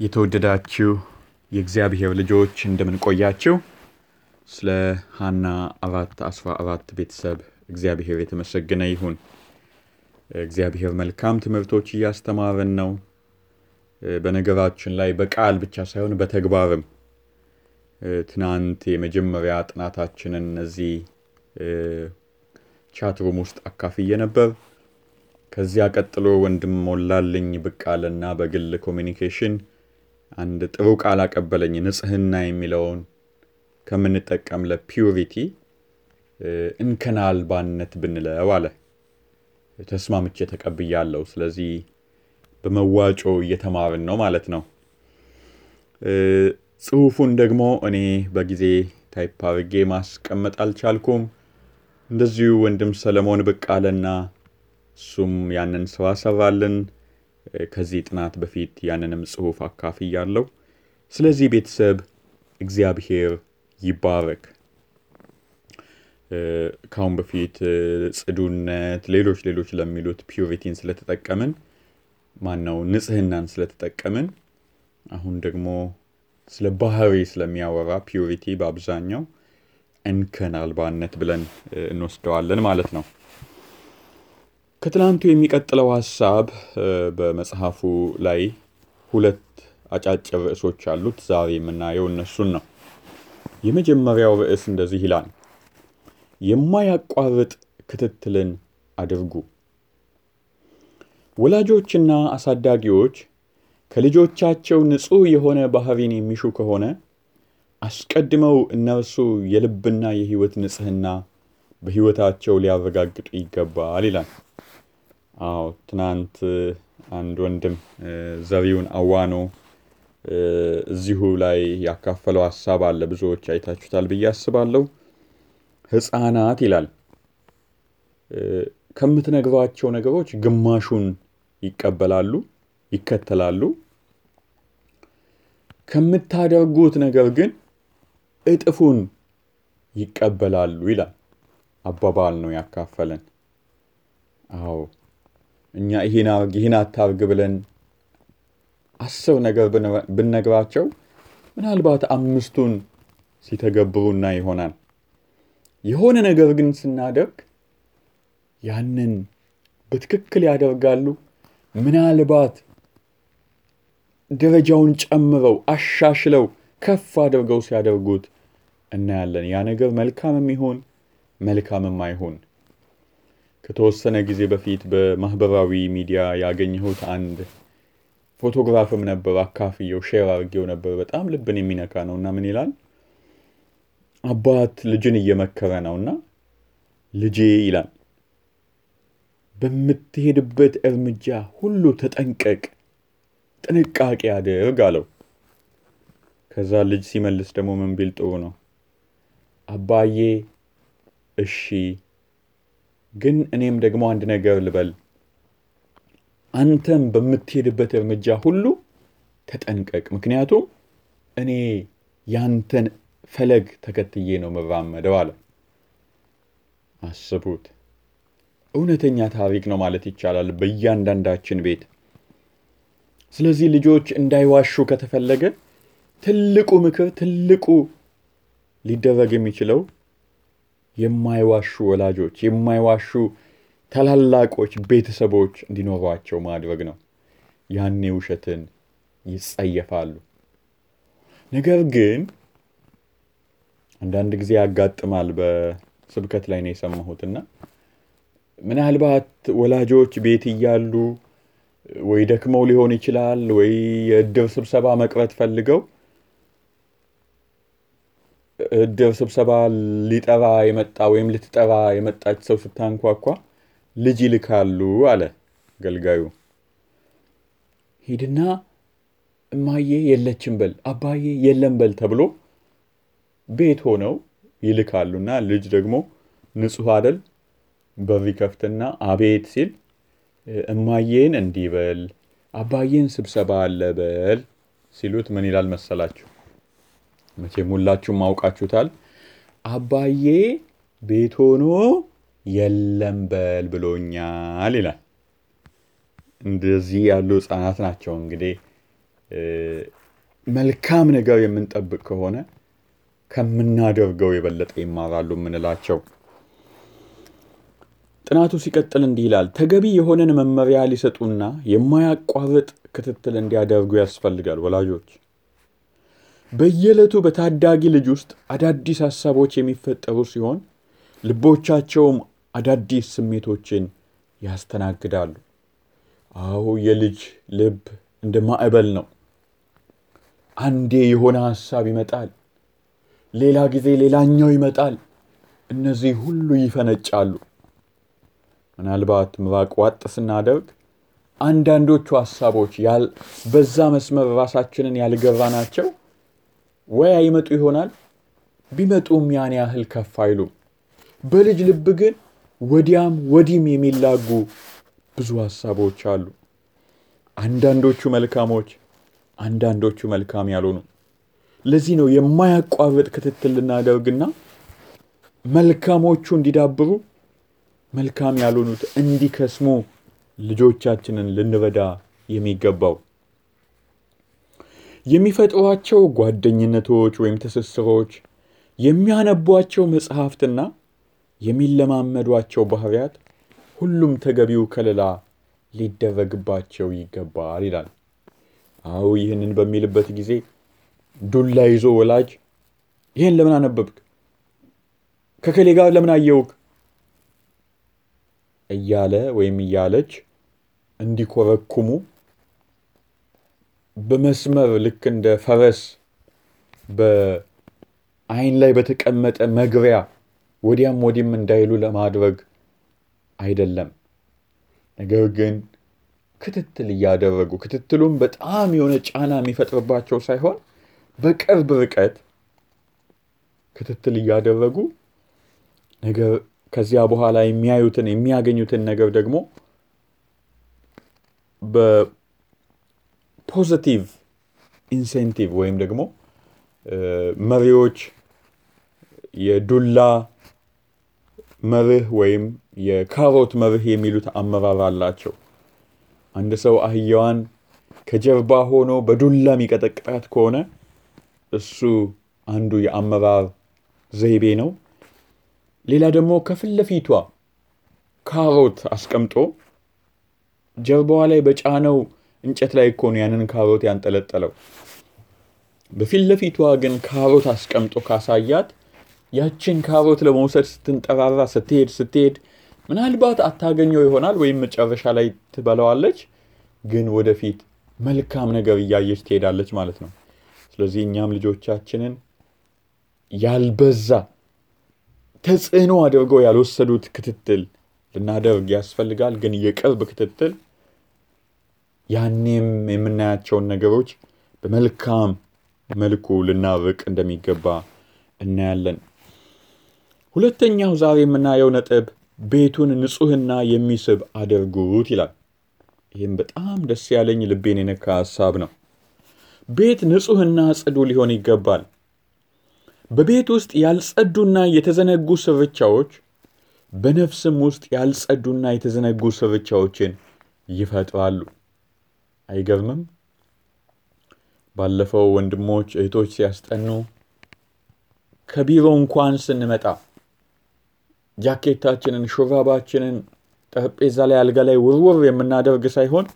የተወደዳችሁ የእግዚአብሔር ልጆች እንደምንቆያችሁ ስለ ሀና አራት አስራ አራት ቤተሰብ እግዚአብሔር የተመሰገነ ይሁን። እግዚአብሔር መልካም ትምህርቶች እያስተማረን ነው። በነገራችን ላይ በቃል ብቻ ሳይሆን በተግባርም ትናንት የመጀመሪያ ጥናታችንን እዚህ ቻትሩም ውስጥ አካፍዬ ነበር። ከዚያ ቀጥሎ ወንድም ሞላልኝ አለና በግል communication አንድ ጥሩ ቃል አቀበለኝ። ንጽህና የሚለውን ከምንጠቀም ለ purity እንከን አልባነት ብንለው አለ። ተስማምቼ ተቀብያለሁ። ስለዚህ በመዋጮ እየተማርን ነው ማለት ነው። ጽሁፉን ደግሞ እኔ በጊዜ type አድርጌ ማስቀመጥ አልቻልኩም። እንደዚሁ ወንድም ሰለሞን ብቅ አለና እሱም ያንን ስራ ሰራልን። ከዚህ ጥናት በፊት ያንንም ጽሁፍ አካፍያለሁ። ስለዚህ ቤተሰብ እግዚአብሔር ይባረክ። ከአሁን በፊት ጽዱነት፣ ሌሎች ሌሎች ለሚሉት purity ን ስለተጠቀምን ማን ንጽህናን ስለተጠቀምን አሁን ደግሞ ስለ ባህሪ ስለሚያወራ purity በአብዛኛው እንከን አልባነት ብለን እንወስደዋለን ማለት ነው። ከትናንቱ የሚቀጥለው ሀሳብ በመጽሐፉ ላይ ሁለት አጫጭር ርዕሶች አሉት። ዛሬ የምናየው እነሱን ነው። የመጀመሪያው ርዕስ እንደዚህ ይላል፣ የማያቋርጥ ክትትልን አድርጉ። ወላጆችና አሳዳጊዎች ከልጆቻቸው ንጹሕ የሆነ ባህሪን የሚሹ ከሆነ አስቀድመው እነርሱ የልብና የሕይወት ንጽህና በሕይወታቸው ሊያረጋግጡ ይገባል ይላል። አዎ ትናንት አንድ ወንድም ዘሪውን አዋኖ እዚሁ ላይ ያካፈለው ሀሳብ አለ። ብዙዎች አይታችሁታል ብዬ አስባለሁ። ሕፃናት ይላል ከምትነግሯቸው ነገሮች ግማሹን ይቀበላሉ፣ ይከተላሉ። ከምታደርጉት ነገር ግን እጥፉን ይቀበላሉ ይላል። አባባል ነው ያካፈለን። አዎ እኛ ይህን አታርግ ብለን አስር ነገር ብንነግራቸው ምናልባት አምስቱን ሲተገብሩና ይሆናል። የሆነ ነገር ግን ስናደርግ ያንን በትክክል ያደርጋሉ። ምናልባት ደረጃውን ጨምረው አሻሽለው ከፍ አድርገው ሲያደርጉት እናያለን። ያ ነገር መልካምም ይሁን መልካምም አይሁን ከተወሰነ ጊዜ በፊት በማህበራዊ ሚዲያ ያገኘሁት አንድ ፎቶግራፍም ነበር። አካፍየው share አድርጌው ነበር። በጣም ልብን የሚነካ ነው እና ምን ይላል? አባት ልጅን እየመከረ ነው እና ልጄ ይላል በምትሄድበት እርምጃ ሁሉ ተጠንቀቅ፣ ጥንቃቄ አድርግ አለው። ከዛ ልጅ ሲመልስ ደግሞ ምን ቢል ጥሩ ነው? አባዬ እሺ ግን እኔም ደግሞ አንድ ነገር ልበል፣ አንተም በምትሄድበት እርምጃ ሁሉ ተጠንቀቅ፣ ምክንያቱም እኔ ያንተን ፈለግ ተከትዬ ነው መራመደው አለ። አስቡት፣ እውነተኛ ታሪክ ነው ማለት ይቻላል በእያንዳንዳችን ቤት። ስለዚህ ልጆች እንዳይዋሹ ከተፈለገ ትልቁ ምክር፣ ትልቁ ሊደረግ የሚችለው የማይዋሹ ወላጆች የማይዋሹ ታላላቆች ቤተሰቦች እንዲኖሯቸው ማድረግ ነው። ያኔ ውሸትን ይጸየፋሉ። ነገር ግን አንዳንድ ጊዜ ያጋጥማል። በስብከት ላይ ነው የሰማሁትና ምናልባት ወላጆች ቤት እያሉ ወይ ደክመው ሊሆን ይችላል፣ ወይ የእድር ስብሰባ መቅረት ፈልገው እድር ስብሰባ ሊጠራ የመጣ ወይም ልትጠራ የመጣች ሰው ስታንኳኳ ልጅ ይልካሉ አለ አገልጋዩ። ሂድና እማዬ የለችም በል፣ አባዬ የለም በል ተብሎ ቤት ሆነው ይልካሉና ልጅ ደግሞ ንጹሕ አደል በር ይከፍትና አቤት ሲል እማዬን እንዲህ በል፣ አባዬን ስብሰባ አለ በል ሲሉት ምን ይላል መሰላችሁ? መቼም ሁላችሁም አውቃችሁታል። አባዬ ቤት ሆኖ የለም በል ብሎኛል ይላል። እንደዚህ ያሉ ሕፃናት ናቸው እንግዲህ መልካም ነገር የምንጠብቅ ከሆነ ከምናደርገው የበለጠ ይማራሉ የምንላቸው። ጥናቱ ሲቀጥል እንዲህ ይላል። ተገቢ የሆነን መመሪያ ሊሰጡና የማያቋርጥ ክትትል እንዲያደርጉ ያስፈልጋል። ወላጆች በየዕለቱ በታዳጊ ልጅ ውስጥ አዳዲስ ሀሳቦች የሚፈጠሩ ሲሆን ልቦቻቸውም አዳዲስ ስሜቶችን ያስተናግዳሉ። አዎ የልጅ ልብ እንደ ማዕበል ነው። አንዴ የሆነ ሀሳብ ይመጣል፣ ሌላ ጊዜ ሌላኛው ይመጣል። እነዚህ ሁሉ ይፈነጫሉ። ምናልባት ምራቅ ዋጥ ስናደርግ አንዳንዶቹ ሀሳቦች በዛ መስመር ራሳችንን ያልገራናቸው ወይ አይመጡ ይሆናል። ቢመጡም ያን ያህል ከፍ አይሉም። በልጅ ልብ ግን ወዲያም ወዲህም የሚላጉ ብዙ ሀሳቦች አሉ። አንዳንዶቹ መልካሞች፣ አንዳንዶቹ መልካም ያልሆኑ። ለዚህ ነው የማያቋርጥ ክትትል ልናደርግና መልካሞቹ እንዲዳብሩ መልካም ያልሆኑት እንዲከስሙ ልጆቻችንን ልንረዳ የሚገባው። የሚፈጥሯቸው ጓደኝነቶች ወይም ትስስሮች፣ የሚያነቧቸው መጽሐፍትና የሚለማመዷቸው ባህሪያት ሁሉም ተገቢው ከለላ ሊደረግባቸው ይገባል ይላል። አዎ ይህንን በሚልበት ጊዜ ዱላ ይዞ ወላጅ ይህን ለምን አነበብክ? ከከሌ ጋር ለምን አየውክ? እያለ ወይም እያለች እንዲኮረኩሙ በመስመር ልክ እንደ ፈረስ በዓይን ላይ በተቀመጠ መግሪያ ወዲያም ወዲህም እንዳይሉ ለማድረግ አይደለም። ነገር ግን ክትትል እያደረጉ ክትትሉም በጣም የሆነ ጫና የሚፈጥርባቸው ሳይሆን በቅርብ ርቀት ክትትል እያደረጉ ነገር ከዚያ በኋላ የሚያዩትን የሚያገኙትን ነገር ደግሞ በ positive incentive ወይም ደግሞ መሪዎች የዱላ መርህ ወይም የካሮት መርህ የሚሉት አመራር አላቸው። አንድ ሰው አህያዋን ከጀርባ ሆኖ በዱላ የሚቀጠቅጣት ከሆነ እሱ አንዱ የአመራር ዘይቤ ነው። ሌላ ደግሞ ከፊት ለፊቷ ካሮት አስቀምጦ ጀርባዋ ላይ በጫነው እንጨት ላይ እኮ ነው ያንን ካሮት ያንጠለጠለው። በፊት ለፊቷ ግን ካሮት አስቀምጦ ካሳያት ያችን ካሮት ለመውሰድ ስትንጠራራ ስትሄድ ስትሄድ ምናልባት አታገኘው ይሆናል ወይም መጨረሻ ላይ ትበላዋለች፣ ግን ወደፊት መልካም ነገር እያየች ትሄዳለች ማለት ነው። ስለዚህ እኛም ልጆቻችንን ያልበዛ ተጽዕኖ አድርገው ያልወሰዱት ክትትል ልናደርግ ያስፈልጋል። ግን የቅርብ ክትትል ያኔም የምናያቸውን ነገሮች በመልካም መልኩ ልናርቅ እንደሚገባ እናያለን። ሁለተኛው ዛሬ የምናየው ነጥብ ቤቱን ንጹሕና የሚስብ አድርጉት ይላል። ይህም በጣም ደስ ያለኝ ልቤን የነካ ሀሳብ ነው። ቤት ንጹሕና ጽዱ ሊሆን ይገባል። በቤት ውስጥ ያልጸዱና የተዘነጉ ስርቻዎች በነፍስም ውስጥ ያልጸዱና የተዘነጉ ስርቻዎችን ይፈጥራሉ። አይገርምም? ባለፈው ወንድሞች እህቶች ሲያስጠኑ ከቢሮ እንኳን ስንመጣ ጃኬታችንን፣ ሹራባችንን ጠረጴዛ ላይ አልጋ ላይ ውርውር የምናደርግ ሳይሆን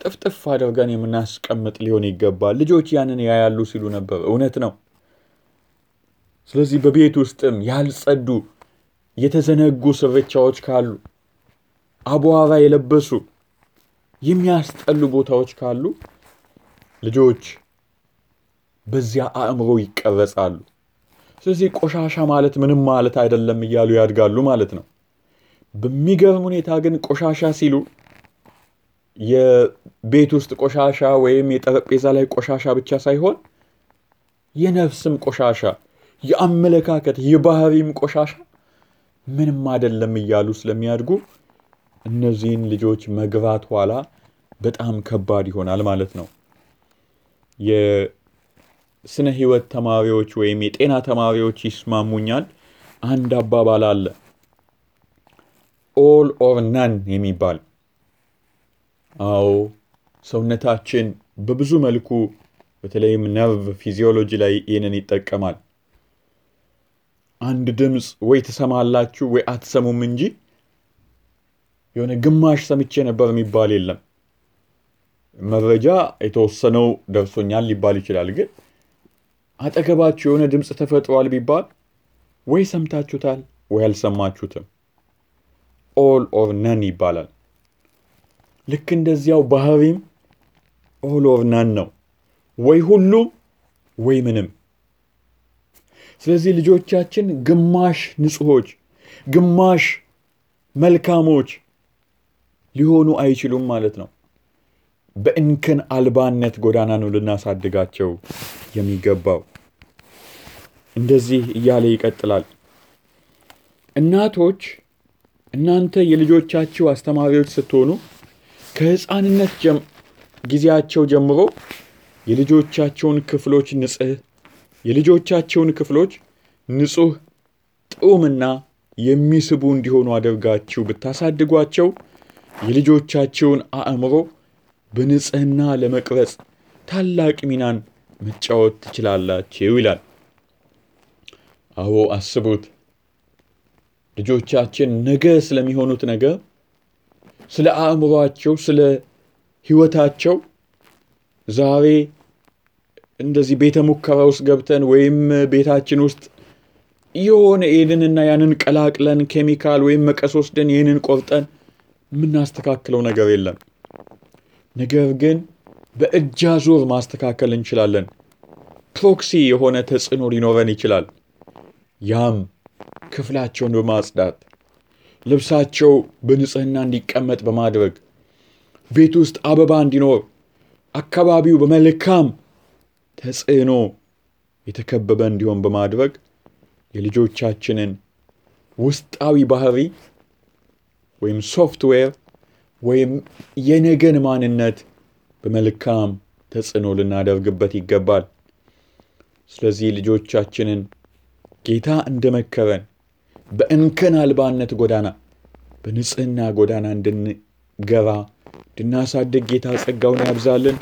ጥፍጥፍ አድርገን የምናስቀምጥ ሊሆን ይገባል። ልጆች ያንን ያያሉ ሲሉ ነበር። እውነት ነው። ስለዚህ በቤት ውስጥም ያልጸዱ የተዘነጉ ስርቻዎች ካሉ፣ አቧራ የለበሱ የሚያስጠሉ ቦታዎች ካሉ ልጆች በዚያ አእምሮ ይቀረጻሉ። ስለዚህ ቆሻሻ ማለት ምንም ማለት አይደለም እያሉ ያድጋሉ ማለት ነው። በሚገርም ሁኔታ ግን ቆሻሻ ሲሉ የቤት ውስጥ ቆሻሻ ወይም የጠረጴዛ ላይ ቆሻሻ ብቻ ሳይሆን የነፍስም ቆሻሻ፣ የአመለካከት የባህሪም ቆሻሻ ምንም አይደለም እያሉ ስለሚያድጉ እነዚህን ልጆች መግራት ኋላ በጣም ከባድ ይሆናል ማለት ነው። የስነ ሕይወት ተማሪዎች ወይም የጤና ተማሪዎች ይስማሙኛል። አንድ አባባል አለ all or none የሚባል አዎ፣ ሰውነታችን በብዙ መልኩ በተለይም nerve physiology ላይ ይህንን ይጠቀማል። አንድ ድምፅ ወይ ትሰማላችሁ ወይ አትሰሙም እንጂ የሆነ ግማሽ ሰምቼ ነበር የሚባል የለም። መረጃ የተወሰነው ደርሶኛል ሊባል ይችላል። ግን አጠገባችሁ የሆነ ድምፅ ተፈጥሯል ቢባል ወይ ሰምታችሁታል ወይ አልሰማችሁትም። all or none ይባላል። ልክ እንደዚያው ባህሪም all or none ነው። ወይ ሁሉም ወይ ምንም። ስለዚህ ልጆቻችን ግማሽ ንጹሖች፣ ግማሽ መልካሞች ሊሆኑ አይችሉም ማለት ነው። በእንከን አልባነት ጎዳና ነው ልናሳድጋቸው የሚገባው። እንደዚህ እያለ ይቀጥላል። እናቶች እናንተ የልጆቻችሁ አስተማሪዎች ስትሆኑ ከሕፃንነት ጊዜያቸው ጀምሮ የልጆቻቸውን ክፍሎች ንጽህ የልጆቻቸውን ክፍሎች ንጹህ ጥዑምና የሚስቡ እንዲሆኑ አድርጋችሁ ብታሳድጓቸው የልጆቻቸውን አእምሮ በንጽህና ለመቅረጽ ታላቅ ሚናን መጫወት ትችላላችሁ ይላል። አዎ አስቡት፣ ልጆቻችን ነገ ስለሚሆኑት ነገር ስለ አእምሯቸው፣ ስለ ሕይወታቸው ዛሬ እንደዚህ ቤተ ሙከራ ውስጥ ገብተን ወይም ቤታችን ውስጥ የሆነ ይህንንና ያንን ቀላቅለን ኬሚካል ወይም መቀስ ወስደን ይህንን ቆርጠን የምናስተካክለው ነገር የለም። ነገር ግን በእጅ አዙር ማስተካከል እንችላለን። proxy የሆነ ተጽዕኖ ሊኖረን ይችላል። ያም ክፍላቸውን በማጽዳት ልብሳቸው በንጽህና እንዲቀመጥ በማድረግ ቤት ውስጥ አበባ እንዲኖር አካባቢው በመልካም ተጽዕኖ የተከበበ እንዲሆን በማድረግ የልጆቻችንን ውስጣዊ ባህሪ ወይም ሶፍትዌር ወይም የነገን ማንነት በመልካም ተጽዕኖ ልናደርግበት ይገባል። ስለዚህ ልጆቻችንን ጌታ እንደመከረን በእንከን አልባነት ጎዳና በንጽህና ጎዳና እንድንገባ እንድናሳድግ ጌታ ጸጋውን ያብዛልን።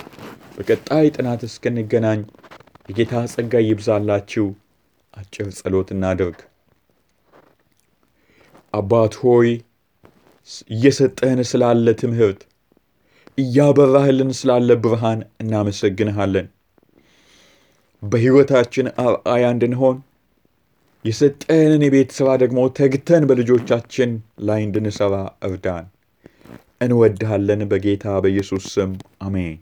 በቀጣይ ጥናት እስክንገናኝ የጌታ ጸጋ ይብዛላችሁ። አጭር ጸሎት እናድርግ። አባት ሆይ እየሰጠህን ስላለ ትምህርት እያበራህልን ስላለ ብርሃን እናመሰግንሃለን። በሕይወታችን አርአያ እንድንሆን የሰጠህንን የቤት ሥራ ደግሞ ተግተን በልጆቻችን ላይ እንድንሠራ እርዳን። እንወድሃለን። በጌታ በኢየሱስ ስም አሜን።